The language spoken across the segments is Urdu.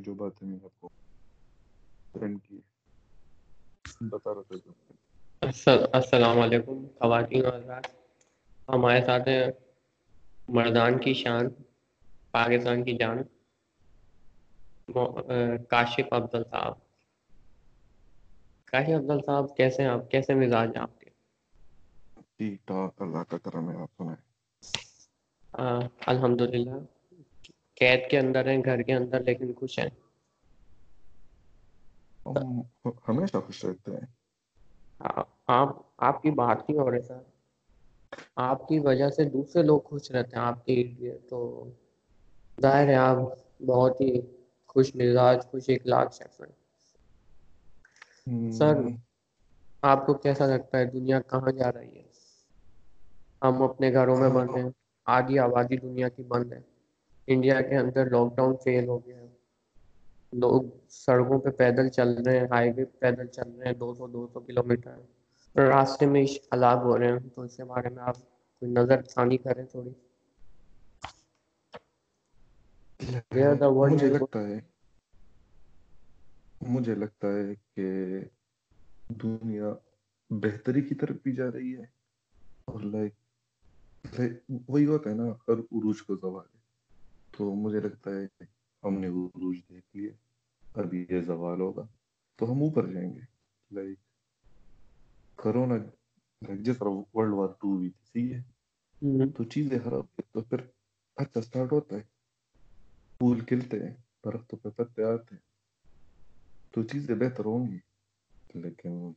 جو بات ہے میں آپ کو سینڈ کی بتا رہا تھا۔ السلام علیکم۔ خواتین حضرات ہمارے ساتھ ہیں مردان کی شان پاکستان کی جان۔ کاشف افضل صاحب۔ کاشف افضل صاحب کیسے ہیں آپ؟ کیسے مزاج ہیں آپ کے؟ ٹھیک ٹھاک اللہ کا کرم ہے آپ سنائیں۔ الحمد للہ قید کے اندر ہیں گھر کے اندر لیکن خوش ہیں۔ ہم ہمیشہ خوش رہتے ہیں۔ آپ آپ کی بات ہی ہو رہے سر۔ آپ کی وجہ سے دوسرے لوگ خوش رہتے ہیں آپ کے تو ظاہر ہے آپ بہت ہی خوش مزاج خوش اخلاق شخص ہیں سر آپ کو کیسا لگتا ہے؟ دنیا کہاں جا رہی ہے؟ ہم اپنے گھروں میں بند ہیں آدھی آبادی دنیا کی بند ہے۔ انڈیا کے اندر لاک ڈاؤن فیل ہو گیا ہے۔ لوگ سڑکوں پہ پیدل چل رہے ہیں ہائی وے پیدل چل رہے ہیں دو سو دو سو کلو میٹر راستے میں ہلاک ہو رہے ہیں۔ تو اس کے بارے میں آپ کوئی نظر ثانی کریں تھوڑی۔ مجھے لگتا ہے مجھے لگتا ہے کہ دنیا بہتری کی طرف بھی جا رہی ہے۔ اور لائک وہی ہوتا ہے نا ہر عروج کو زوال۔ تو مجھے لگتا ہے ہم نے عروج دیکھ لیے ابھی یہ زوال ہوگا۔ تو ہم اوپر جائیں گے۔ لائک کرونا جس طرح ورلڈ وار ٹو ہوئی تھی ٹھیک ہے؟ تو چیزیں خراب تو پھر اچھا اسٹارٹ ہوتا ہے۔ پھول کھلتے ہیں درختوں پہ پتے آتے ہیں۔ تو چیزیں بہتر ہوں گی۔ لیکن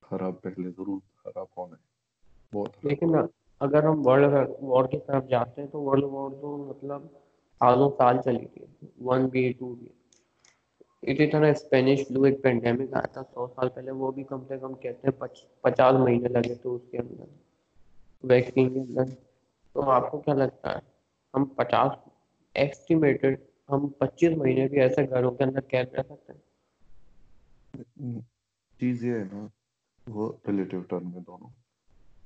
خراب پہلے ضرور خراب ہونا ہے۔ بہت خراب۔ لیکن اگر ہم ورلڈ وار کی طرف جاتے ہیں تو ورلڈ وار تو مطلب سالوں سال چلی گئی ون بھی ٹو بھی اسی طرح اسپینش فلو ایک پینڈیمک آیا تھا، سو سال پہلے وہ بھی کم سے کم کہتے ہیں پچاس مہینے لگے تھے اس کے اندر۔ ویکسین کے اندر۔ تو آپ کو کیا لگتا ہے؟ ہم پچاس ایسٹیمیٹڈ ہم پچیس مہینے بھی ایسے گھروں کے اندر قید رہ سکتے ہیں؟ چیز یہ ہے نا، وہ ریلیٹو ٹرم میں دونوں۔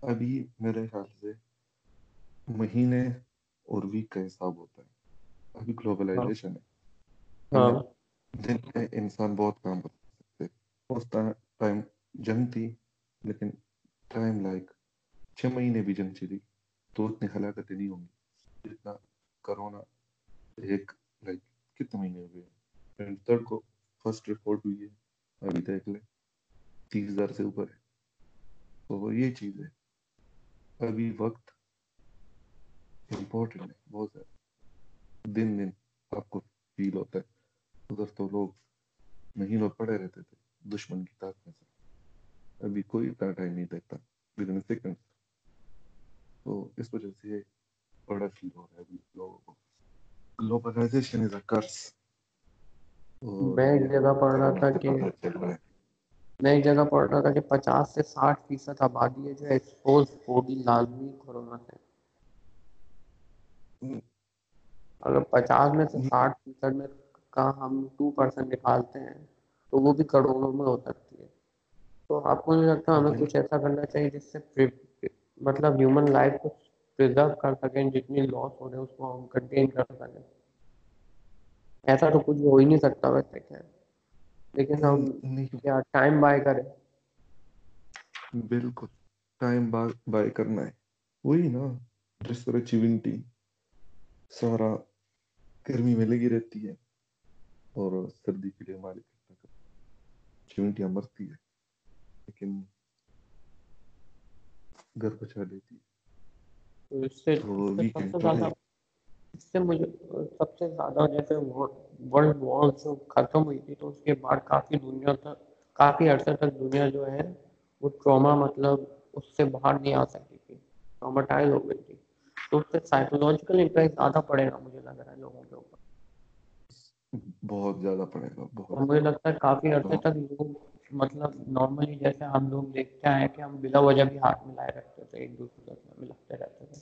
ابھی میرے خیال سے مہینے اور ویک کا حساب ہوتا ہے۔ ابھی ہاں گلوبلائزیشن ہے۔ ہاں۔ پہلے دن میں انسان بہت کام کر سکتے اس ٹائم جنگ تھی لیکن ٹائم لائک چھ مہینے بھی جنگ چلی۔ تو اتنی ہلاکتیں نہیں ہوں گی۔ جتنا کرونا ایک لائک کتنے مہینے ہوئے تھرڈ کو فرسٹ رپورٹ ہوئی ہے۔ ابھی دیکھ لیں۔ تیس ہزار سے اوپر ہے۔ تو یہ چیز ہے۔ ابھی وقت امپورٹنٹ ہے بہت زیادہ۔ دن دن آپ کو فیل ہوتا ہے۔ ادھر تو لوگ مہینوں پڑے رہتے تھے دشمن کی طاق میں سے۔ ابھی کوئی اتنا ٹائم نہیں دیتا ود ان سیکنڈ تو اس وجہ سے بڑا فیل ہو رہا ہے ابھی لوگوں کو۔ گلوبلائزیشن از اے کرس میں ایک جگہ پڑھ رہا تھا کہ پتہ چل رہا ہے میں ایک جگہ پڑھ رہا تھا کہ پچاس سے ساٹھ فیصد آبادی ہے جو ایکسپوز ہوگی لازمی کورونا سے۔ اگر پچاس میں سے ساٹھ فیصد میں کا ہم ٹو پرسینٹ نکالتے ہیں تو وہ بھی کروڑوں میں ہو سکتی ہے۔ تو آپ کو نہیں لگتا ہمیں کچھ ایسا کرنا چاہیے جس سے مطلب ہیومن لائف کو پرزرو کر سکیں جتنی لاس ہو رہے ہے اس کو ہم کنٹین کر سکیں۔ ایسا تو کچھ ہو ہی نہیں سکتا ویسے۔ کہ لیکن ہم کیا ٹائم بائی کریں۔ بالکل۔ ٹائم بائی کرنا ہے۔ وہی نا۔ جس طرح چیونٹی سارا گرمی میں لگی رہتی ہے۔ اور سردی کے لیے مالک چیونٹیاں مرتی ہے لیکن گھر پچا لیتی ہے اس سے مجھے سب سے زیادہ جیسے ورلڈ وار جو ختم ہوئی تھی تو اس کے بعد کافی دنیا تک کافی عرصے تک دنیا جو ہے وہ ٹراما مطلب اس سے باہر نہیں آ سکتی تھی ٹرامیٹائز ہو گئی تھی۔ تو اس سے سائیکولوجیکل امپیکٹ زیادہ پڑے گا مجھے لگ رہا ہے لوگوں کے اوپر۔ بہت زیادہ پڑے گا بہت۔ مجھے لگتا ہے کافی عرصے تک لوگ مطلب نارملی جیسے ہم لوگ دیکھتے ہیں کہ ہم بلا وجہ بھی ہاتھ ملائے رکھتے تھے ایک دوسرے میں لگتے رہتے تھے۔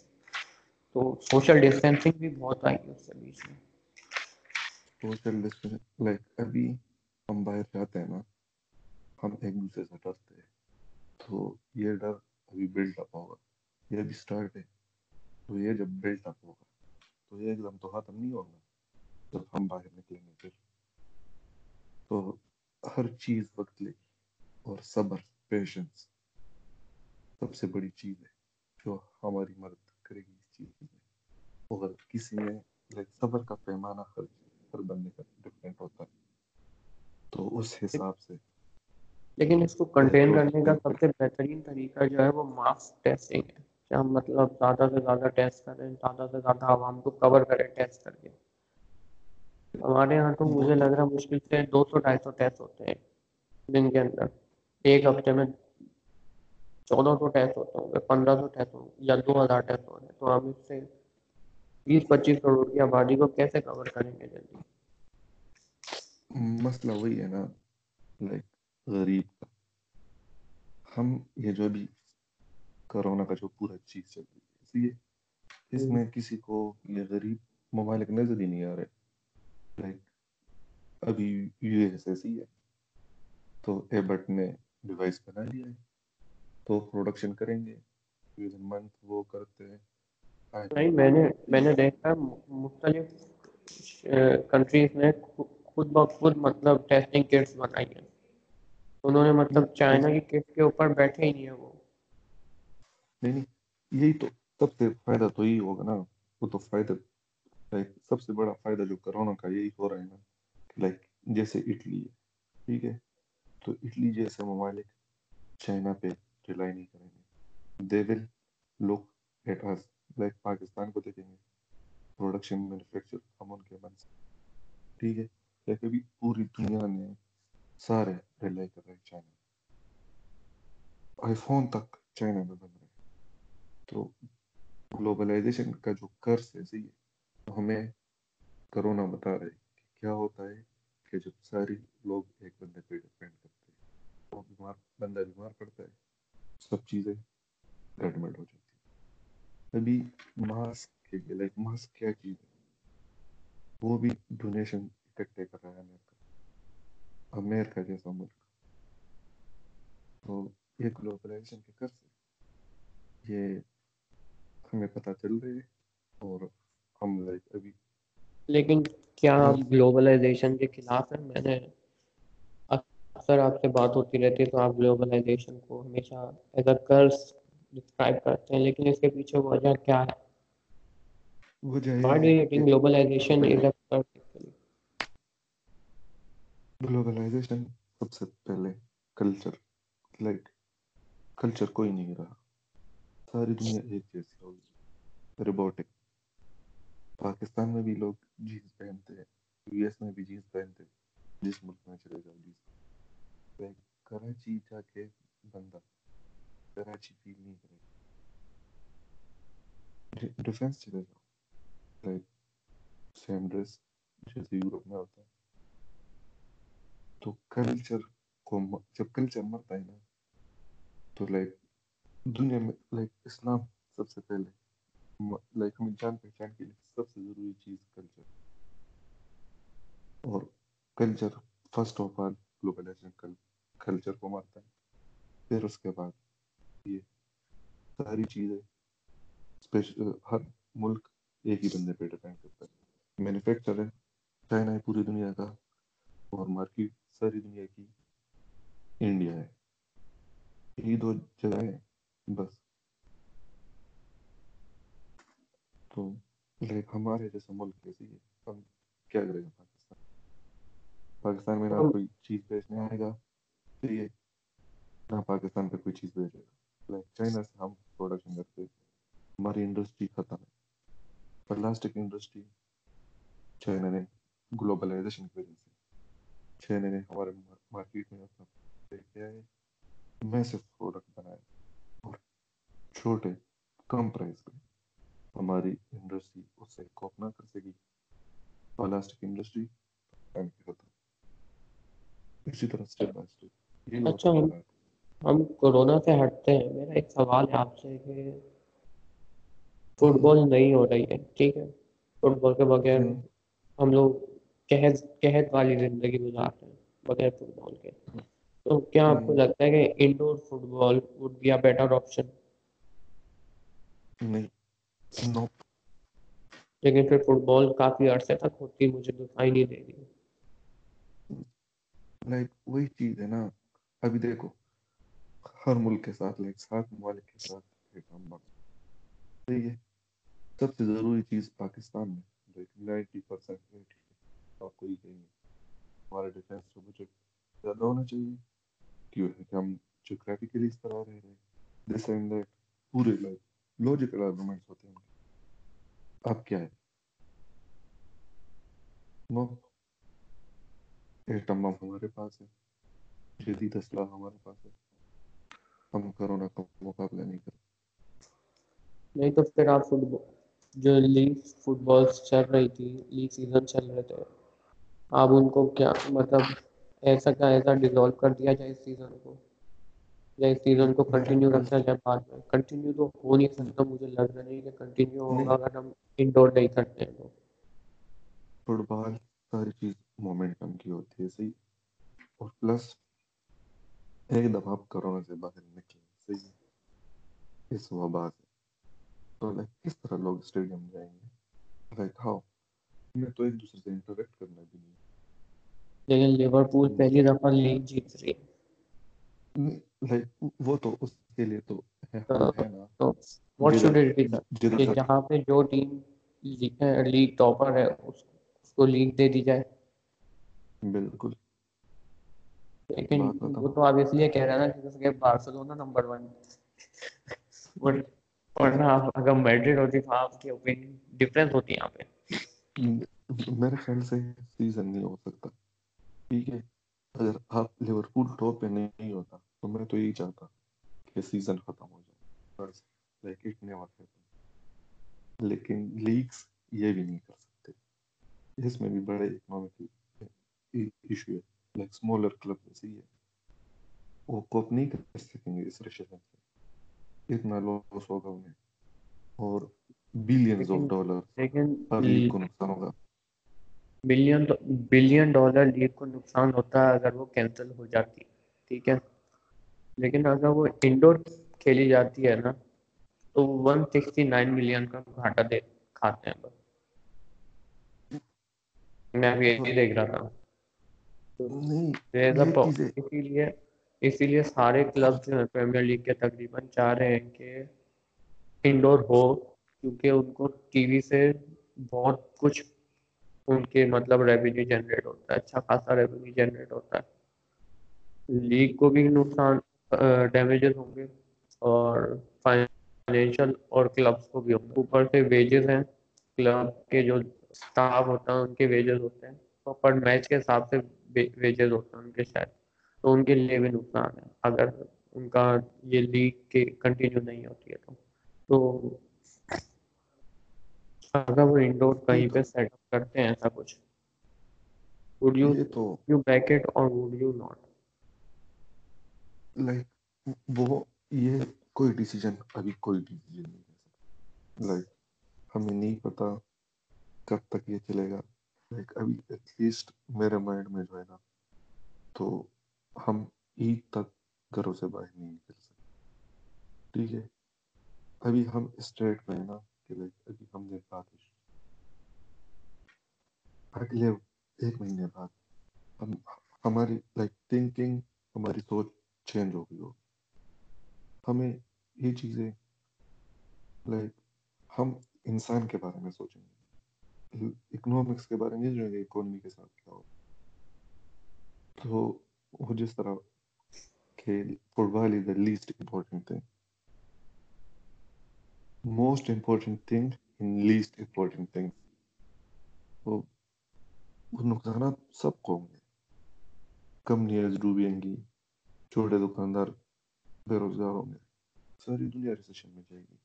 تو سوشل ڈسٹینسنگ بھی بہت آئی ہے اس سے۔ بیچ میں سوشل ڈسٹینس لائک ابھی ہم باہر جاتے ہیں نا، ہم ایک دوسرے سے ڈرتے ہیں۔ تو یہ ڈر ابھی بلڈ اپ ہوگا۔ یہ ابھی اسٹارٹ ہے۔ تو یہ جب بلٹ اپ ہوگا، تو یہ ایک دم تو ختم نہیں ہوگا۔ جب ہم باہر نکلیں گے پھر۔ تو ہر چیز وقت لے۔ اور صبر پیشنس سب سے بڑی چیز ہے جو ہماری مدد کرے گی اس چیز میں اگر کسی میں صبر کا پیمانہ ہر ہر بندے کا ڈفرینٹ ہوتا ہے۔ تو اس حساب سے۔ لیکن اس کو کنٹین کرنے کا سب سے بہترین طریقہ جو ہے وہ ماس ٹیسٹنگ ہے۔ کہ ہم مطلب زیادہ سے زیادہ ٹیسٹ کریں زیادہ سے زیادہ عوام کو کور کریں ٹیسٹ کر کے۔ ہمارے یہاں تو مجھے لگ رہا ہے مشکل سے دو سو ڈھائی سو ٹیسٹ ہوتے ہیں دن کے اندر۔ ایک ہفتے میں چودہ سو ٹیسٹ ہوتے ہوں گے، پندرہ سو ٹیسٹ ہوں گے یا دو ہزار ٹیسٹ ہوں گے تو ہم اس سے بیس پچیس کروڑ کی آبادی کو کیسے کور کریں گے جلدی؟ مسئلہ وہی ہے نا لائک غریب۔ کا ہم یہ جو بھی کرونا کا جو پورا چیز چل رہی ہے اس لیے اس میں کسی کو یہ غریب ممالک نظر ہی نہیں آ رہے۔ لائک ابھی یو ایس ایس ہی ہے تو اے بٹ نے ڈیوائس بنا لیا ہے تو پروڈکشن کریں گے۔ منتھ وہ کرتے ہیں۔ نہیں، میں نے میں نے دیکھا مختلف کنٹریز نے خود بخود مطلب ٹیسٹنگ کٹس بنائی ہیں۔ انہوں نے مطلب چائنا کی کٹ کے اوپر بیٹھے ہی نہیں ہے وہ۔ نہیں نہیں، یہی تو سب سے فائدہ تو یہی ہوگا نا۔ وہ تو فائدہ لائک سب سے بڑا فائدہ جو کرونا کا یہی ہو رہا ہے نا لائک جیسے اٹلی ہے، ٹھیک ہے؟ تو اٹلی جیسے ممالک چائنا پہ ریلائی نہیں کریں گے۔ They will look at us like Pakistan کو دیکھیں گے. پروڈکشن مینوفیکچر ہم ان کے بن سکتے ٹھیک ہے. لیکن ابھی پوری دنیا نے سارے ریلائی کر رہے ہیں چائنا آئی فون تک چائنا میں بن رہے ہیں. تو گلوبلائزیشن کا جو کرس ہے، صحیح ہے. ہمیں کرونا بتا رہے کہ کیا ہوتا ہے کہ جب ساری لوگ ایک بندے پہ ڈپینڈ کرتے ہیں، وہ بیمار، بندہ بیمار پڑتا ہے، سب چیزیں گڑبڑ ہو جاتی ہیں. ابھی ماسک کے لیے لائک ماسک کیا چیز ہے؟ وہ بھی ڈونیشن اکٹھے کر رہا ہے امریکہ امریکہ جیسا ملک۔ تو یہ گلوبلائزیشن کے کر سے؟ یہ ہمیں پتہ چل رہی ہے اور ہم لائک ابھی لیکن کیا ہر گلوبلائزیشن کے خلاف ہے میں نے اکثر آپ سے بات ہوتی رہتی ہے تو آپ گلوبلائزیشن کو ہمیشہ ایز اے کرس ڈسکرائب کرتے ہیں لیکن اس کے پیچھے وجہ کیا ہے? گلوبلائزیشن سب سے پہلے کلچر لائک کلچر کوئی نہیں رہا۔ ساری دنیا ایک جیسی ہوگی روبوٹک پاکستان میں بھی لوگ جینس پہنتے ہیں یو ایس میں بھی جینس پہنتے ہیں جس ملک میں چلے جاؤ جینس لائک کراچی جا کے بندہ کراچی فیل نہیں کرے گا ڈیفینس چلے جاؤ لائک سیم ڈریس جیسے یورپ میں ہوتا ہے تو کلچر کو جب کلچر مرتا ہے نا تو لائک دنیا میں لائک اسلام سب سے پہلے لائک ہمیں جان پہچان کے لیے سب سے ضروری چیز کلچر اور culture first of all globalisation culture کو مارتا ہے، پھر اس کے بعد یہ ساری چیزیں اسپیشل ہر ملک ایک ہی بندے پہ ڈپینڈ کرتا ہے۔ مینوفیکچر ہے چائنا ہے پوری دنیا کا اور مارکیٹ ساری دنیا کی انڈیا ہے۔ یہی دو جگہیں ہیں بس۔ تو لائک ہمارے جیسے ملک کیسی ہے؟ ہم کیا کریں گے پاکستان؟ پاکستان میں نہ کوئی چیز بیچنے آئے گا نہ پاکستان پہ کوئی چیز بیچے گا۔ چائنا سے ہم پروڈکشن کرتے ہماری انڈسٹری ختم ہے پلاسٹک انڈسٹری چائنا نے گلوبلائزیشن کی وجہ سے چائنا نے ہمارے مارکیٹ میں اپنا کیا ہے میسو پروڈکٹ بنائے اور چھوٹے کم پرائز پہ ہماری انڈسٹری اس سے کوپ نہ کر سکی پلاسٹک انڈسٹری اسی طرح اچھا ہم ہم کورونا سے ہٹتے ہیں سوال ہے آپ سے کہ فٹ بال نہیں ہو رہی ہے ٹھیک ہے؟ فٹ بال کے بغیر ہم لوگ قحط قحط والی زندگی گزارتے ہیں بغیر فٹ بال کے۔ تو کیا آپ کو لگتا ہے کہ indoor football would be a better option نہیں نو لیکن پھر فٹ بال کافی عرصے تک ہوتی مجھے دکھائی نہیں دے رہی لائک وہی چیز ہے نا ابھی دیکھو۔ ہر ملک کے ساتھ لائک سات ممالک کے ساتھ صحیح ہے۔ سب سے ضروری چیز پاکستان میں، جو نائنٹی پرسینٹ آپ کو یہ کہیں گے ہمارا ڈیفینس کا بجٹ زیادہ ہونا چاہیے۔ کیوں ہے کہ ہم جغرافیکلی اس طرح رہ رہے ہیں۔ دس اینڈ دیٹ پورے لائک لوجیکل آرگومنٹس ہوتے ہیں۔ اب کیا ہے؟ نو۔ ایٹم بم ہمارے پاس ہے۔ جدید اسلحہ ہمارے پاس ہے۔ ہم کرونا کا مقابلہ نہیں کر نہیں تو پھر آپ فٹ بال جو لیگ فٹ بال چل رہی تھی لیگ سیزن چل رہے تھے اب ان کو کیا مطلب ایسا کا ایسا ڈیزالو کر دیا جائے اس سیزن کو۔ یا اس سیزن کو کنٹینیو رکھا جائے بعد میں۔ کنٹینیو تو ہو نہیں سکتا مجھے لگ رہا نہیں کہ کنٹینیو ہوگا اگر ہم انڈور نہیں کرتے ہیں تو۔ فٹ بال ساری چیز مومنٹم کی ہوتی ہے صحیح۔ اور پلس ایک دفعہ آپ کرونا سے باہر نکلے صحیح اس وبا سے تو لائک کس طرح لوگ اسٹیڈیم جائیں گے لائک ہاؤ میں تو ایک دوسرے سے انٹریکٹ کرنا بھی نہیں لیکن لیورپول پہلی دفعہ لیگ جیت رہی لائک وہ تو اس کے لیے تو ہے نا تو واٹ شوڈ اٹ بی کہ جہاں پہ جو ٹیم لیگ ٹاپر ہے اس کو لیگ دے دی جائے بالکل لیکن وہ تو آپ اس لیے کہہ رہے ہیں نا کہ بارسلونا نمبر ون ورنہ اگر میڈرڈ ہوتی تو آپ کی اوپینین ڈفرینس ہوتی یہاں پہ۔ میرے خیال سے سیزن نہیں ہو سکتا۔ ٹھیک ہے اگر آپ لیورپول ٹاپ پہ نہیں ہوتا تو میں تو یہی چاہتا کہ سیزن ختم ہو جائے۔ لائک اٹ نیور ہیپن لیکن لیگس یہ بھی نہیں کر سکتے۔ اس میں بھی بڑے اکنامک ایشو ہے۔ لائک اسمالر کلب ہے وہ کوپ نہیں کر سکیں گے اس ریشن سے اتنا لاس ہوگا انہیں اور بلینز آف ڈالر لیکن لیگ کو نقصان ہوگا بلین بلین ڈالر لیگ کو نقصان ہوتا ہے اگر وہ کینسل ہو جاتی ٹھیک ہے لیکن اگر وہ انڈور کھیلی جاتی ہے نا تو ون سکسٹی نائن ملین کا گھاٹا دے کھاتے ہیں بس میں ابھی یہی دیکھ رہا تھا یہ اسی لیے اسی لیے سارے کلب جو ہیں پریمیر لیگ کے تقریباً چاہ رہے ہیں کہ انڈور ہو کیونکہ ان کو ٹی وی سے بہت کچھ ان کے مطلب ریونیو جنریٹ ہوتا ہے اچھا خاصا ریونیو جنریٹ ہوتا ہے۔ لیگ کو بھی نقصان ڈیمیجز ہوں گے اور فائنینشل اور کلبس کو بھی اوپر سے ویجز ہیں کلب کے جو اسٹاف ہوتا ہے ان کے ویجز ہوتے ہیں۔ پر میچ کے حساب سے ویجز ہوتے ہیں ان کے شاید۔ تو ان کے لیے بھی نقصان ہے۔ اگر ان کا یہ لیگ کے کنٹینیو نہیں ہوتی ہے تو۔ تو اگر وہ انڈور کہیں پہ سیٹ اپ کرتے ہیں ایسا کچھ وڈ یو تو یو بیک اٹ اور وڈ یو ناٹ لائک وہ یہ کوئی ڈیسیجن ابھی کوئی ڈیسیجن نہیں لائک ہمیں نہیں پتا کب تک یہ چلے گا۔ لائک ابھی ایٹ لیسٹ میرے مائنڈ میں جو ہے نا، تو ہم عید تک گھروں سے باہر نہیں نکل سکتے۔ ٹھیک ہے؟ ابھی ہم اسٹیٹ میں ہیں نا کہ لائک ابھی ہم نے بات اگلے ایک مہینے بعد ہم، ہماری لائک تھنکنگ ہماری سوچ چینج ہو گئی ہو۔ ہمیں یہ چیزیں لائک ہم انسان کے بارے میں سوچیں گے۔ اکنامکس کے بارے میں جو ہے اکانمی کے ساتھ کیا ہو تو وہ جس طرح کھیل football is the least important thing most important thing in least important thing وہ نقصانات سب کو ہوں گے۔ کمپنیاں ڈوبیں گی چھوٹے دکاندار بے روزگار ہوں گے۔ ساری دنیا ریسیشن میں جائے گی۔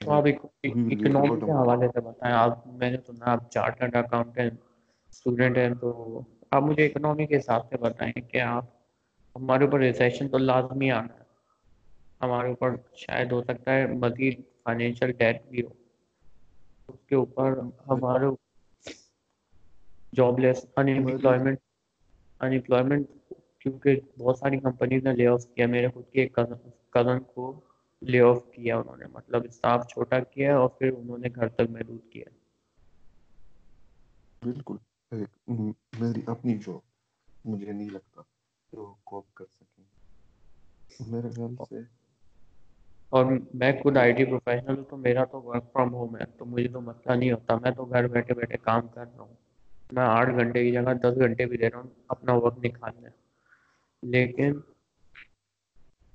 تو آپ اکنمی کے حوالے سے بتائیں۔ آپ میں نے سنا آپ چارٹرڈ اکاؤنٹینٹ اسٹوڈنٹ ہیں تو آپ مجھے اکنامی کے حساب سے بتائیں کہ آپ ہمارے اوپر ریسیشن تو لازمی آنا ہے۔ ہمارے اوپر شاید ہو سکتا ہے مزید فائنینشیل ڈیٹ بھی ہو۔ اس کے اوپر ہمارے جاب لیس انمپلائمنٹ انمپلائمنٹ کیونکہ بہت ساری کمپنیز نے لے آف کیا۔ میرے خود کے کزن کو لے آف کیا انہوں نے مطلب اسٹاف چھوٹا کیا اور پھر انہوں نے گھر تک محدود کیا۔ بالکل میری اپنی جاب مجھے نہیں لگتا وہ کوپ کر سکیں۔ میرے خیال سے۔ اور میں خود آئی ٹی پروفیشنل ہوں تو میرا تو ورک فرام ہوم ہے تو مجھے تو مسئلہ نہیں ہوتا۔ میں تو گھر بیٹھے بیٹھے کام کر رہا ہوں۔ میں آٹھ گھنٹے کی جگہ دس گھنٹے بھی دے رہا ہوں اپنا وقت نکالنے۔ لیکن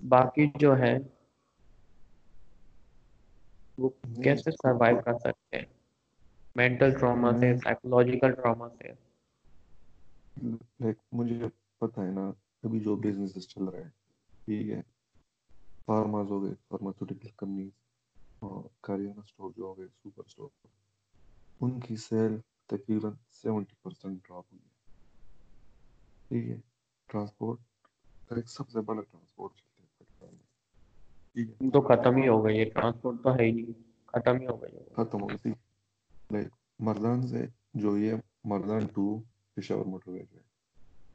باقی جو ہے وہ کیسے سروائیو کر سکتے ہیں؟ مینٹل ٹراما سے سائیکولوجیکل ٹراما سے۔ مجھے پتا ہے نا ابھی جو بزنس چل رہا ہے ٹھیک ہے۔ فارماز ہو گئے فارماسوٹیکل کمپنیز اور کاریانہ سٹور جو ہو گئے سپر سٹور ان کی سیل تقریباً سیونٹی پرسینٹ ڈراپ ہوئی ہے۔ ٹھیک ہے ٹرانسپورٹ ایک سب سے بڑا ٹرانسپورٹ چلتا ہے پاکستان میں ٹھیک ہے جی۔ تو ختم ہی ہو گئی ہے ٹرانسپورٹ تو ہے ہی نہیں۔ ختم ہی ہو گئی ختم ہو گئی لائک مردان سے جو یہ Mardan to Peshawar motorway ہے،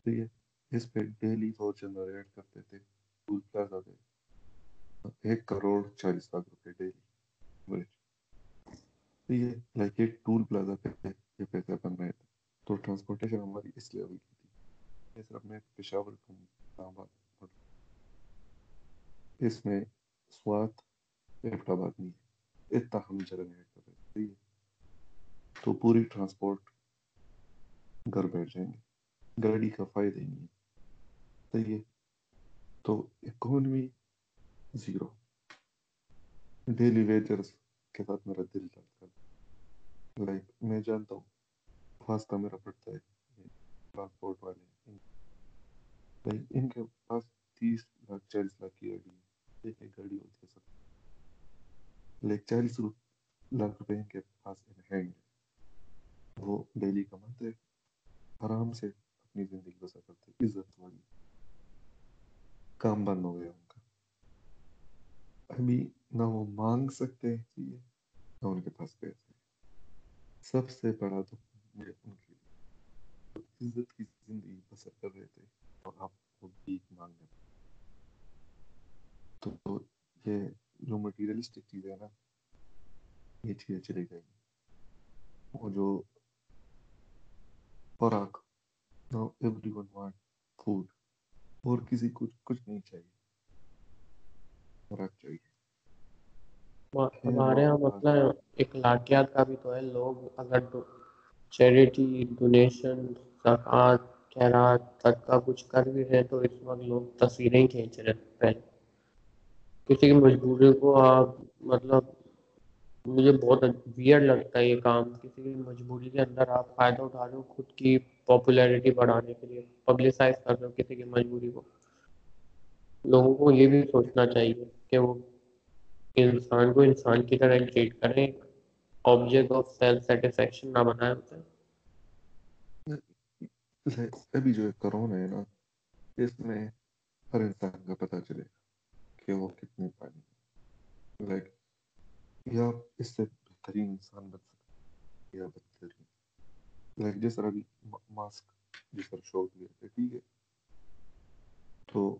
ٹھیک ہے، اس پہ ڈیلی وہ جنریٹ کرتے تھے۔ ٹول پلازا پہ ایک کروڑ چالیس لاکھ روپے ڈیلی۔ ٹھیک ہے لائک ایک ٹول پلازا پہ یہ پیسے بن رہے تھے۔ تو ٹرانسپورٹیشن ہماری اس لیے ہوئی تھی۔ یہ صرف میں پشاور آباد اس میں سوات ایبٹ آباد نہیں ہے۔ اتنا ہم جنریٹ کر رہے ٹھیک ہے۔ تو پوری ٹرانسپورٹ گھر بیٹھ جائیں گے۔ گاڑی کا فائدہ ہی نہیں ہے۔ صحیح ہے۔ تو اکانومی زیرو ڈیلی ویجرز کے ساتھ میرا دل چلتا ہے۔ لائک میں جانتا ہوں واسطہ میرا پڑتا ہے ٹرانسپورٹ والے۔ ان کے پاس تیس لاکھ، چالیس لاکھ کی گاڑی ہے ایک گاڑی ہوتی ہے سب۔ لائک چالیس لاکھ روپے ان کے پاس ان ہینڈ وہ ڈیلی کماتے آرام سے اپنی زندگی بسر کرتے عزت والی۔ کام بند ہو گیا ان کا۔ ابھی نہ وہ مانگ سکتے ہیں چیزیں نہ ان کے پاس پیسے۔ سب سے بڑا تو مجھے ان کے لیے۔ عزت کی زندگی بسر کر رہے تھے اور آپ وہ بھیک مانگنے تو یہ جو مٹیریلسٹک چیزیں ہیں نا یہ چیزیں جائیں گی وہ جو خوراک no every one want food اور کسی کو کچھ نہیں چاہیے خوراک چاہیے ہمارے یہاں مسئلہ اخلاقیات کا بھی تو ہے لوگ اگر چیریٹی ڈونیشن زکوٰۃ خیرات صدقہ کچھ کر بھی رہے تو اس وقت لوگ تصویریں کھینچ رہے پہلے کسی کی مجبوری کو آپ مطلب مجھے بہت ویئر لگتا ہے یہ کام، کسی بھی مجبوری کے اندر آپ فائدہ اٹھا رہے ہو خود کی پاپولیرٹی بڑھانے کے لیے پبلسائز کر رہے ہو کسی کی مجبوری کو۔ لوگوں کو یہ بھی سوچنا چاہیے کہ وہ انسان کو انسان کی طرح ٹریٹ کریں آبجیکٹ آف سیلف سیٹسفیکشن نہ بنائے ہوتے ابھی جو کرونا ہے نا، اس میں ہر انسان کا پتہ چلے۔ گا کہ وہ کتنے پانی لائک یا اس سے بہترین انسان بن سکتا یا بدترین لائک جس طرح بھی ماسک جس طرح شوق لیا تھے ٹھیک ہے۔ تو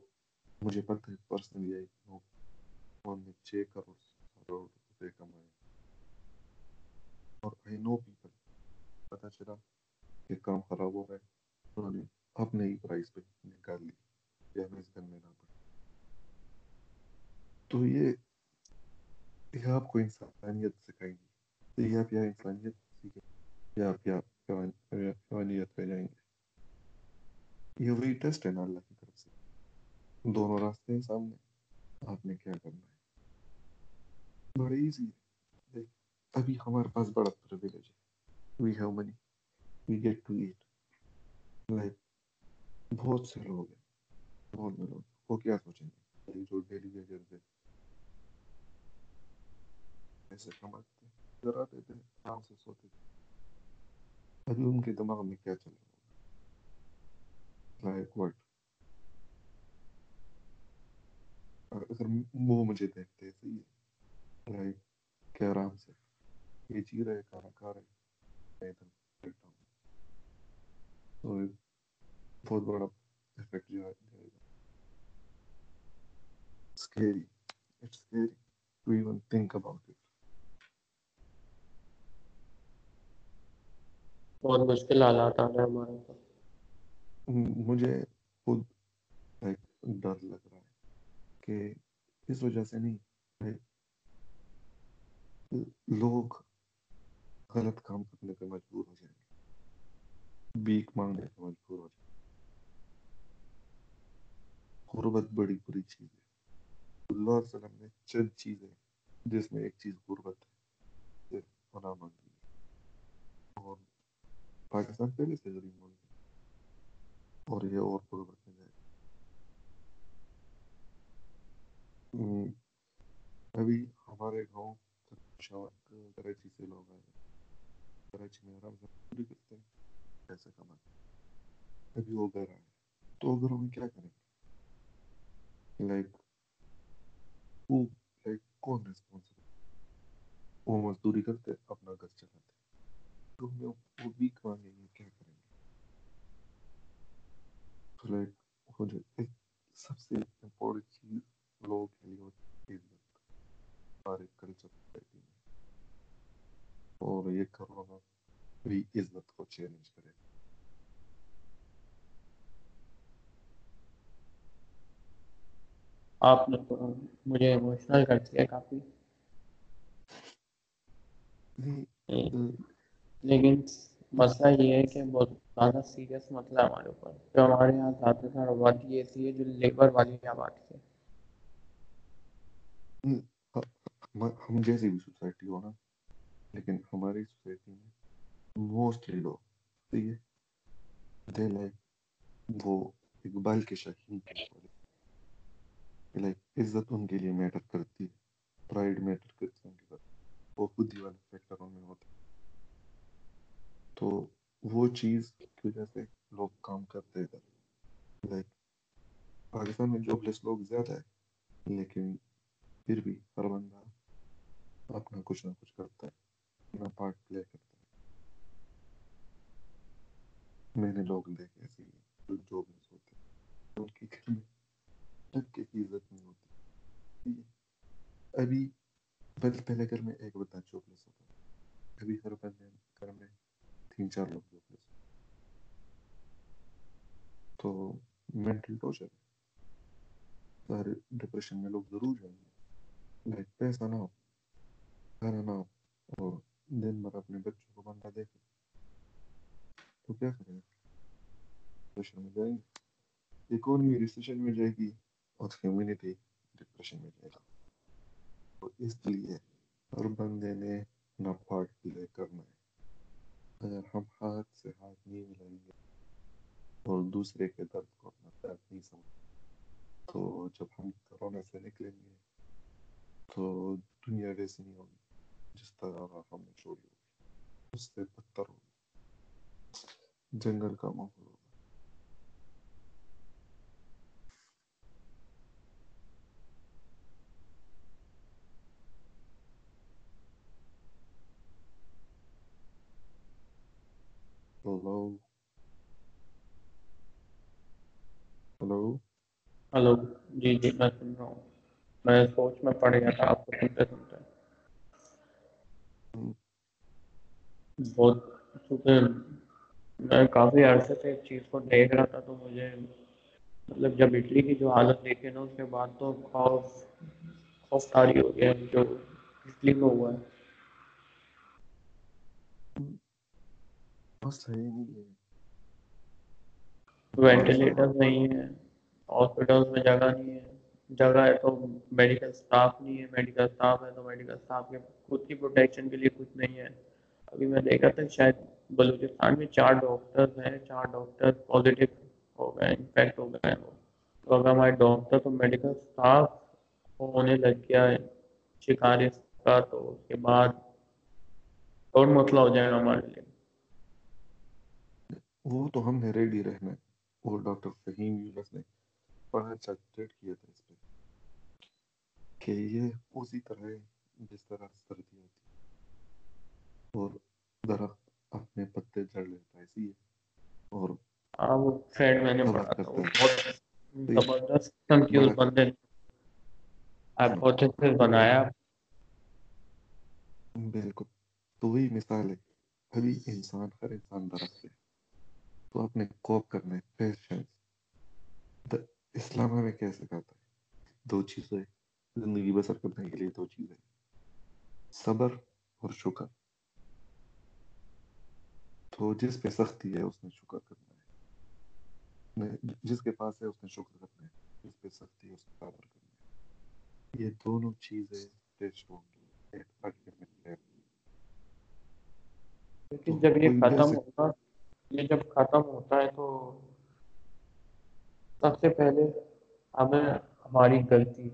مجھے پتہ ہے پرسنلی آئی نو انہوں نے چھ کروڑ کروڑ روپے کمائے۔ اور آئی نو پیپل پتہ چلا کہ کام خراب ہو رہا ہے۔ انہوں نے اپنے ہی پرائز پہ نکال لی۔ یا ہمیں اس کرنے نہ پڑے تو یہ یہ آپ کو انسانیت سکھائیں گی تو یہ آپ یا انسانیت سیکھیں یا آپ یا حیوانیت پہ جائیں گے یہ وہی ٹیسٹ ہے نا اللہ کی طرف سے دونوں راستے ہیں سامنے آپ نے کیا کرنا ہے بڑا ایزی ہے ابھی ہمارے پاس بڑا پرویلیج ہے we have money we get to eat like بہت سے لوگ ہیں بہت سے لوگ وہ کیا سوچیں گے جو ڈیلی ویجر پہ پیسے کماتے ذرا دیتے آرام سے سوتے تھے ابھی ان کے دماغ میں کیا چل رہا ہوگا لائک وٹ اگر وہ مجھے دیکھتے صحیح ہے لائک کہ آرام سے یہ جی رہے کھانا کھا رہے میں ادھر بیٹھا ہوں تو بہت بڑا افیکٹ جو ہے جائے گا scary it's scary to even think بہت مشکل حالات آ رہے ہیں ہمارے پاس مجھے خود ایک ڈر لگ رہا ہے کہ اس وجہ سے نہیں، لوگ غلط کام کرنے پہ مجبور ہو جائیں گے۔ بیک مانگنے پہ مجبور ہو جائیں گے۔ غربت بڑی بری چیز ہے۔ اللہ علیہ وسلم نے چند چیزیں جس میں ایک چیز غربت ہے پناہ مانگی۔ اور پاکستان پہلے سے غریب ملک ہے اور یہ اور غربت میں جائے ابھی ہمارے گاؤں کراچی سے لوگ آئے کراچی میں آرام سے پوری کرتے ہیں پیسے کماتے ابھی وہ گھر آئے تو اگر ہم کیا کریں گے لائک وہ لائک کون ریسپانسبل وہ مزدوری کرتے اپنا گھر چلاتے تو ہمیں وہ بھی مانگیں گے کیا کریں گے تو لائک وہ جو ایک سب سے امپورٹنٹ چیز لوگ کے لیے ہوتی ہے ہمارے کلچر سوسائٹی میں اور یہ کرونا بھی عزت کو چیلنج کرے گا آپ نے مجھے ایموشنل کر دیا کافی لیکن مسئلہ یہ ہے کہ بہت زیادہ سیریس مسئلہ ہے ہمارے اوپر۔ جو ہمارے یہاں زیادہ تر آبادی ایسی ہے جو لیبر والی آبادی ہے ہم جیسی بھی سوسائٹی ہو نا، لیکن ہماری سوسائٹی میں موسٹلی لوگ یہ دے لائک وہ اقبال کے شاہین کے لائک عزت ان کے لیے میٹر کرتی ہے پرائڈ میٹر کرتی ہے ان کے پاس وہ خود ہی والا فیکٹر ان میں ہوتا ہے۔ تو وہ چیز کی وجہ سے لوگ کام کرتے ادھر لائک پاکستان میں جاب لیس لوگ زیادہ ہے لیکن پھر بھی ہر بندہ اپنا کچھ نہ کچھ کرتا ہے، اپنا پارٹ پلے کرتا ہے۔ میں نے لوگ دیکھے ایسے ہی جو جاب لیس ہوتے ہیں ان کی گھر میں ٹکے کی عزت نہیں ہوتی۔ ابھی پہلے پہلے گھر میں ایک بندہ جاب لیس ہوتا ہے ابھی ہر بندے گھر میں تین چار لوگ جاب لیس تو مینٹل ٹارچر سارے ڈپریشن میں لوگ ضرور جائیں گے لائک پیسہ نہ ہو کھانا نہ ہو اور دن بھر اپنے بچوں کو بندہ دیکھے تو کیا کرے گا ڈپریشن میں جائیں گے اکانومی ریسیشن میں جائے گی اور کمیونٹی ڈپریشن میں جائے گا تو اس لیے ہر بندے نے اپنا پارٹ پلے کرنا ہے اگر ہم ہاتھ سے ہاتھ نہیں ملائیں گے اور دوسرے کے درد کو اپنا درد نہیں سمجھ تو جب ہم کرونا سے نکلیں گے تو دنیا ویسی نہیں ہوگی جس طرح ہم نے چھوڑی ہوگی اس سے بدتر ہوگی جنگل کا ماحول ہوگا ہلو ہلو جی جی میں سن رہا ہوں۔ میں سوچ میں پڑ گیا تھا، آپ کو سنتے سنتے بہت چونکہ میں کافی عرصے سے اس چیز کو دیکھ رہا تھا، تو مجھے مطلب جب اٹلی کی جو حالت دیکھے نا، اس کے بعد تو خوف خوف تاری ہو گیا جو اٹلی میں ہوا ہے۔ بس صحیح نہیں ہے۔ وینٹیلیٹر نہیں ہے ہاسپٹل میں جگہ نہیں ہے۔ جگہ ہے تو میڈیکل اسٹاف نہیں ہے۔ میڈیکل اسٹاف ہے تو میڈیکل اسٹاف کے خود کی پروٹیکشن کے لیے کچھ نہیں ہے۔ ابھی میں دیکھا تھا شاید بلوچستان میں چار ڈاکٹرز ہیں، چار ڈاکٹر پازیٹیو ہو گئے انفیکٹ ہو گئے ہیں۔ وہ تو اگر ہمارے ڈاکٹر تو میڈیکل اسٹاف ہونے لگ گیا ہے شکاری کا، تو اس کے بعد اور مسئلہ ہو جائے گا ہمارے لیے۔ وہ تو ہم نے ریڈی رہنا ہے وہ ڈاکٹر فہیم یونس نے بڑا ٹریٹ کیا تھا اس پہ کہ یہ اسی طرح ہے جس طرح سردی ہوتی ہے اور درخت اپنے پتے جڑ لیتا ہے اسی ہے۔ اور ہاں وہ ٹرینڈ میں نے پڑھا تھا۔ بہت زبردست بڑا بندے ہائپوتھیسس بنایا۔ بالکل۔ تو وہی مثال ہے ابھی انسان ہر انسان درخت ہے۔ تو اپنے کوپ کرنے پیشنس اسلام میں کیا سکھاتا ہے دو چیزیں زندگی بسر کرنے کے لیے دو چیزیں۔ صبر اور شکر۔ تو جس پہ سختی ہے اس نے شکر کرنا ہے۔ جس کے پاس ہے اس نے شکر کرنا ہے۔ جس پہ سختی ہے اس نے صبر کرنا ہے۔ یہ دونوں چیزیں ٹیسٹ ہوں گی لیکن جب یہ ختم ہوگا یہ جب ختم ہوتا ہے تو سب سے پہلے ہمیں ہماری غلطی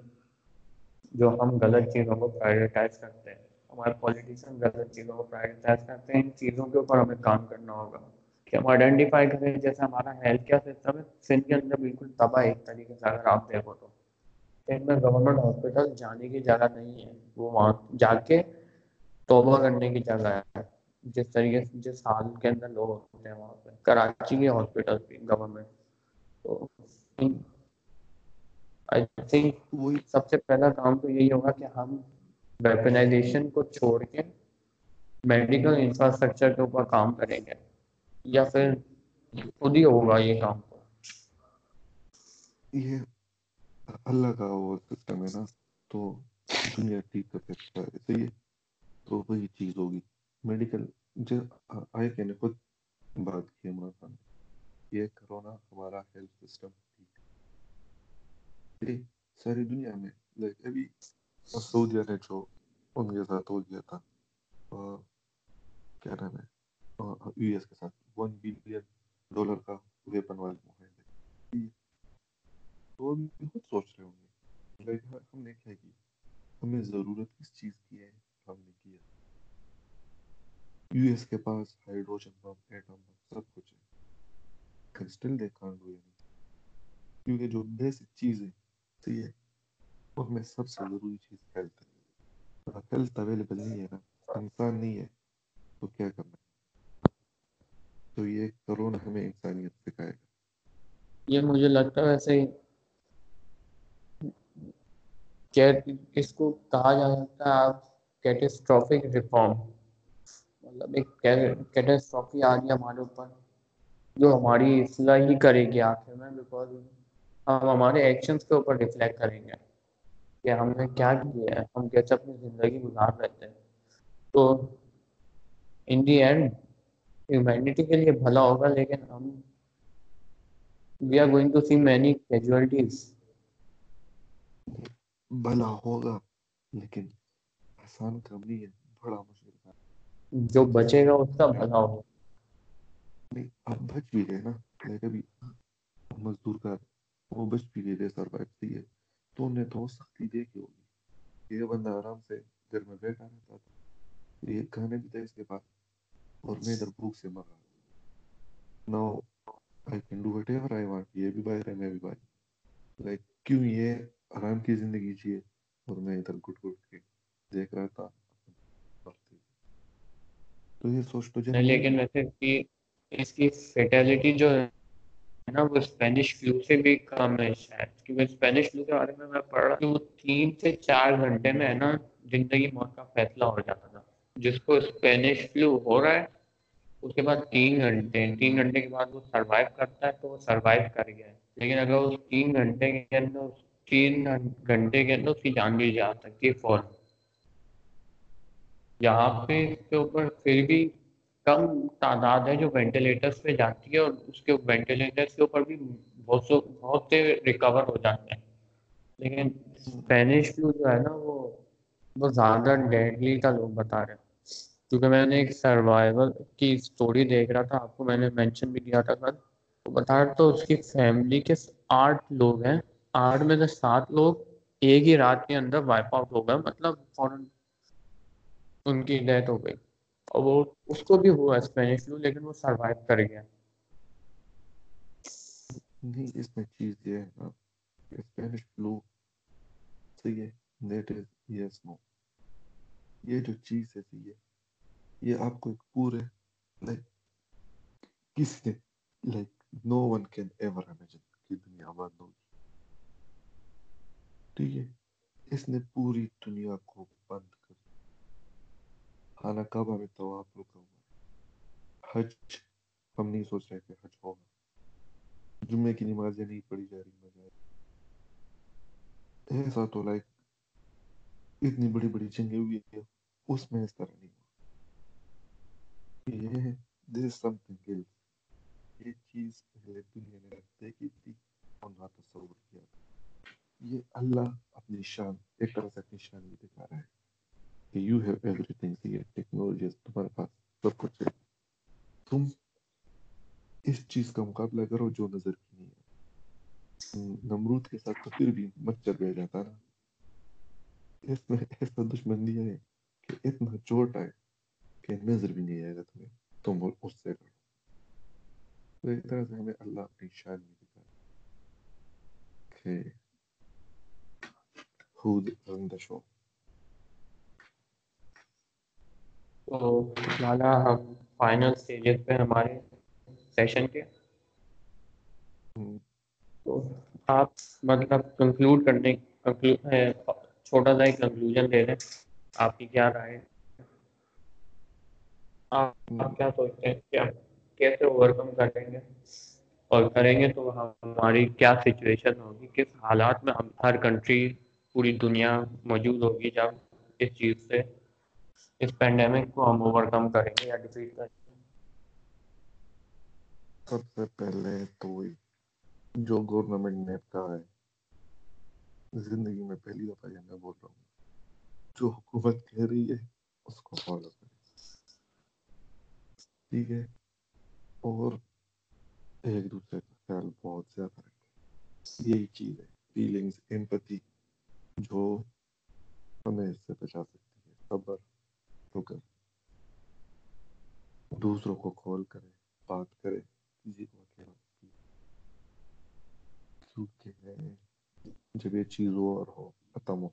جو ہم غلط چیزوں کو پرائیورٹائز کرتے ہیں، ہمارے پولیٹیشین غلط چیزوں کو پرائیورٹائز کرتے ہیں، ان چیزوں کے اوپر ہمیں کام کرنا ہوگا کہ ہم آئیڈینٹیفائی کریں، جیسے ہمارا ہیلتھ کیئر سسٹم ہے، سندھ کے اندر بالکل تباہ ایک طریقے سے اگر آپ دیکھو تو۔ ان میں گورنمنٹ ہاسپٹل جانے کی جگہ نہیں ہے، وہ وہاں جا کے توبہ کرنے کی جگہ ہے۔ جس طریقے سے جس حال کے اندر لوگ ہوتے ہیں وہاں پہ، کراچی کے ہاسپٹل بھی گورنمنٹ تو آئی تھنک وہی سب سے پہلا کام تو یہی ہوگا کہ ہم ویپنائزیشن کو چھوڑ کے میڈیکل انفراسٹرکچر کے اوپر کام کریں گے، یا پھر خود ہی ہوگا یہ کام۔ یہ اللہ کا وہ سسٹم ہے نا، تو دنیا ٹھیک کر سکتا ہے۔ صحیح ہے، تو وہی چیز ہوگی۔ میڈیکل جو آئے کہ نے خود بات کی عمران خان یہ کرونا ہمارا ہیلتھ سسٹم ٹھیک ساری دنیا میں لائک ابھی سعودیہ نے جو ان کے ساتھ ہو گیا تھا کیا نام ہے یو ایس کے ساتھ ون بلین ڈالر کا ویپن والے معاہدے تو بھی خود سوچ رہے ہوں گے۔ لائک ہم نے کیا کی ہمیں ضرورت کس چیز کی ہے؟ ہم نے کیا۔ یو ایس کے پاس ہائیڈروجن بم ایٹم بم سب کچھ ہے۔ Still they can't do any کیونکہ جو بیسک چیز ہے صحیح ہے اور میں سب سے ضروری چیز ہیلتھ ہے۔ ہیلتھ اویلیبل نہیں ہے نا، انسان نہیں ہے، تو کیا کرنا ہے؟ تو یہ کرونا ہمیں انسانیت سکھائے گا۔ یہ مجھے لگتا ہے ویسے ہی کیا اس کو کہا جا سکتا ہے آپ کیٹسٹرافک ریفارم مطلب ایک کیٹسٹرافی آ گیا ہمارے اوپر، جو ہماری اصلاح ہی کرے گی آخر میں بیکز ہم ہمارے ایکشنس کے اوپر ریفلیکٹ کریں گے کہ ہم نے کیا کیا ہے، ہم کیسے اپنی زندگی گزار رہتے ہیں تو ان دی اینڈ ہیومینٹی کے لیے بھلا ہوگا، لیکن ہم we are going to see many casualties بھلا ہوگا، لیکن آسان کام نہیں ہے، بڑا مشکل۔ جو بچے گا اس کا بھلا ہوگا نہیں اب بچ بھی گئے نا۔ لائک ابھی مزدور کا وہ بچ بھی گئے تھے سروائو صحیح ہے تو انہیں تو سختی دیکھی ہوگی۔ یہ بندہ آرام سے گھر میں بیٹھا رہتا تھا۔ یہ کھانے بھی تھا اس کے پاس۔ اور میں ادھر بھوک سے مر رہا no I can do whatever I want یہ بھی باہر ہے، میں بھی باہر۔ لائک کیوں یہ آرام کی زندگی جیے؟ اور میں ادھر گٹ گٹ کے دیکھ رہا تھا۔ تو یہ سوچ تو نا لیکن ویسے اس کی اس کی فیٹیلٹی جو ہے نا وہ اسپینش فلو سے بھی کم ہے شاید۔ کیونکہ اسپینش فلو کے بارے میں میں پڑھ رہا ہوں تین سے چار گھنٹے میں ہے نا زندگی موت کا فیصلہ ہو جاتا تھا۔ جس کو اسپینش فلو ہو رہا ہے اس کے بعد تین گھنٹے تین گھنٹے کے بعد وہ سروائو کرتا ہے تو وہ سروائو کر گیا ہے۔ لیکن اگر اس تین گھنٹے کے اندر تین گھنٹے کے اندر اس کی جان بھی جا سکتی ہے فوراً یہاں پہ اس کے اوپر پھر بھی کم تعداد ہے جو وینٹیلیٹرس پہ جاتی ہے اور اس کے وینٹیلیٹرس کے اوپر بھی بہت سو بہت سے ریکور ہو جاتے ہیں۔ لیکن اسپینش فلو جو ہے نا وہ بہت زیادہ ڈیڈلی کا لوگ بتا رہے ہیں۔ کیونکہ میں نے ایک سروائول کی اسٹوری دیکھ رہا تھا، آپ کو میں نے مینشن بھی کیا تھا کل۔ وہ بتا رہا تو اس کی فیملی کے آٹھ لوگ ہیں۔ آٹھ میں سے سات لوگ ایک ہی رات کے اندر وائپ آؤٹ ہو گئے۔ مطلب فورن ان کی ڈیتھ ہو گئی۔ اور وہ اس کو بھی ہوا اسپینش فلو لیکن وہ سروائو کر گیا۔ نہیں، اس میں چیز یہ ہے نا اسپینش فلو صحیح ہے دیٹ از یس نو یہ جو چیز ہے صحیح ہے یہ آپ کو ایک پورے لائک کسی نے like no one can ever imagine کی دنیا بند ہوگی۔ ٹھیک ہے اس نے پوری دنیا کو خانہ کعبہ میں طواف رکا ہوا ہے؟ حج، ہم نہیں سوچ رہے کہ حج ہوگا۔ جمعے کی نمازیں نہیں پڑھی جا رہی مجھے ایسا تو لائک اتنی بڑی بڑی جنگیں ہوئی ہے اس میں اس طرح نہیں ہوا یہ دس از سم تھنگ ایلس یہ چیز پہلے دنیا نے دیکھی تھی اور نہ تصور کیا۔ تھا یہ اللہ اپنی شان، ایک طرح سے اپنی شان بھی دکھا رہا ہے۔ کہ یو ہیو ایوری تھنگ یہ ٹیکنالوجی تمہارے پاس سب کچھ ہے۔ تم اس چیز کا مقابلہ کرو جو نظر کی نہیں ہے۔ نمرود کے ساتھ تو پھر بھی مچھر بیٹھ جاتا نا۔ اس میں ایسا دشمن دیا ہے کہ اتنا چوٹ آئے کہ نظر بھی نہیں آئے گا تمہیں۔ تم اس سے کرو۔ تو ایک طرح سے ہمیں اللہ اپنی شان میں دکھا کہ خود رنگ شو تو لالا ہم فائنل سٹیجز پہ ہمارے سیشن کے۔ تو آپ مطلب کنکلوڈ کرنے چھوٹا سا ایک کنکلوژن دے دیں۔ آپ کی کیا رائے؟ آپ کیا سوچتے ہیں کہ کیسے اوور کم کریں گے؟ اور کریں گے تو ہماری کیا سچویشن ہوگی؟ کس حالات میں ہم ہر کنٹری پوری دنیا موجود ہوگی جب اس چیز سے؟ اس پینڈیمک کو ہم اوور کم کریں گے یا ڈیفیٹ کریں گے۔ سب سے پہلے تو جو گورنمنٹ نے کہا ہے، زندگی میں پہلی دفعہ یہ میں بول رہا ہوں، جو حکومت کہہ رہی ہے، اس کو فالو کریں۔ ٹھیک ہے؟ اور ایک دوسرے کا خیال بہت زیادہ رکھیں۔ یہی چیز ہے فیلنگز امپتی جو ہمیں اس سے بچا سکتی ہے۔ صبر۔ فکر دوسروں کو کال کرے، بات کرے، کسی کو کیونکہ جب یہ چیز ہو اور ہو، ختم ہو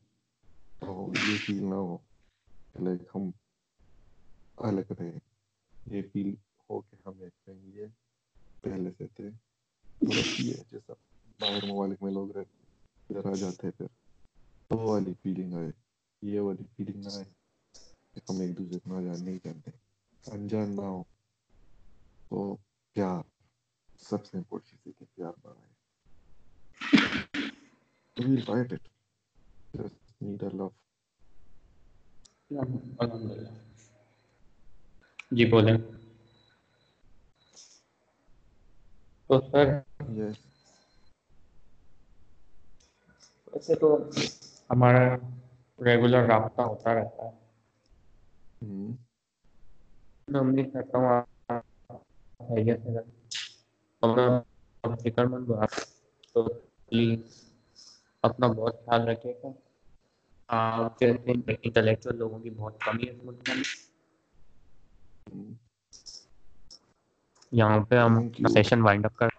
تو یہ فیل نہ ہو۔ لائک ہم الگ رہے۔ یہ فیل ہو کہ ہم ایک فیملی ہے پہلے سے تھے۔ جیسا باہر ممالک میں لوگ رہتے ادھر آ جاتے پھر تو وہ والی فیلنگ آئے یہ والی فیلنگ نہ آئے کہ ہم ایک دوسرے کو نہ جان نہیں جانتے انجان نہ ہو تو پیار سب سے امپورٹنٹ چیز ہے کہ پیار بڑھائے we'll fight it just need a love جی بولیں۔ تو سر ویسے تو ہمارا ریگولر رابطہ ہوتا رہتا ہے۔ ہم، میں امید کرتا ہوں۔ آپ خیریت سے۔ رہیں اور فکر مند ہوں آپ تو پلیز اپنا بہت خیال رکھیے۔ گا آپ جیسے انٹلیکچوئل لوگوں کی بہت کمی ہے۔ اس ملک میں ہم، یہاں پہ ہم. سیشن وائنڈ اپ کر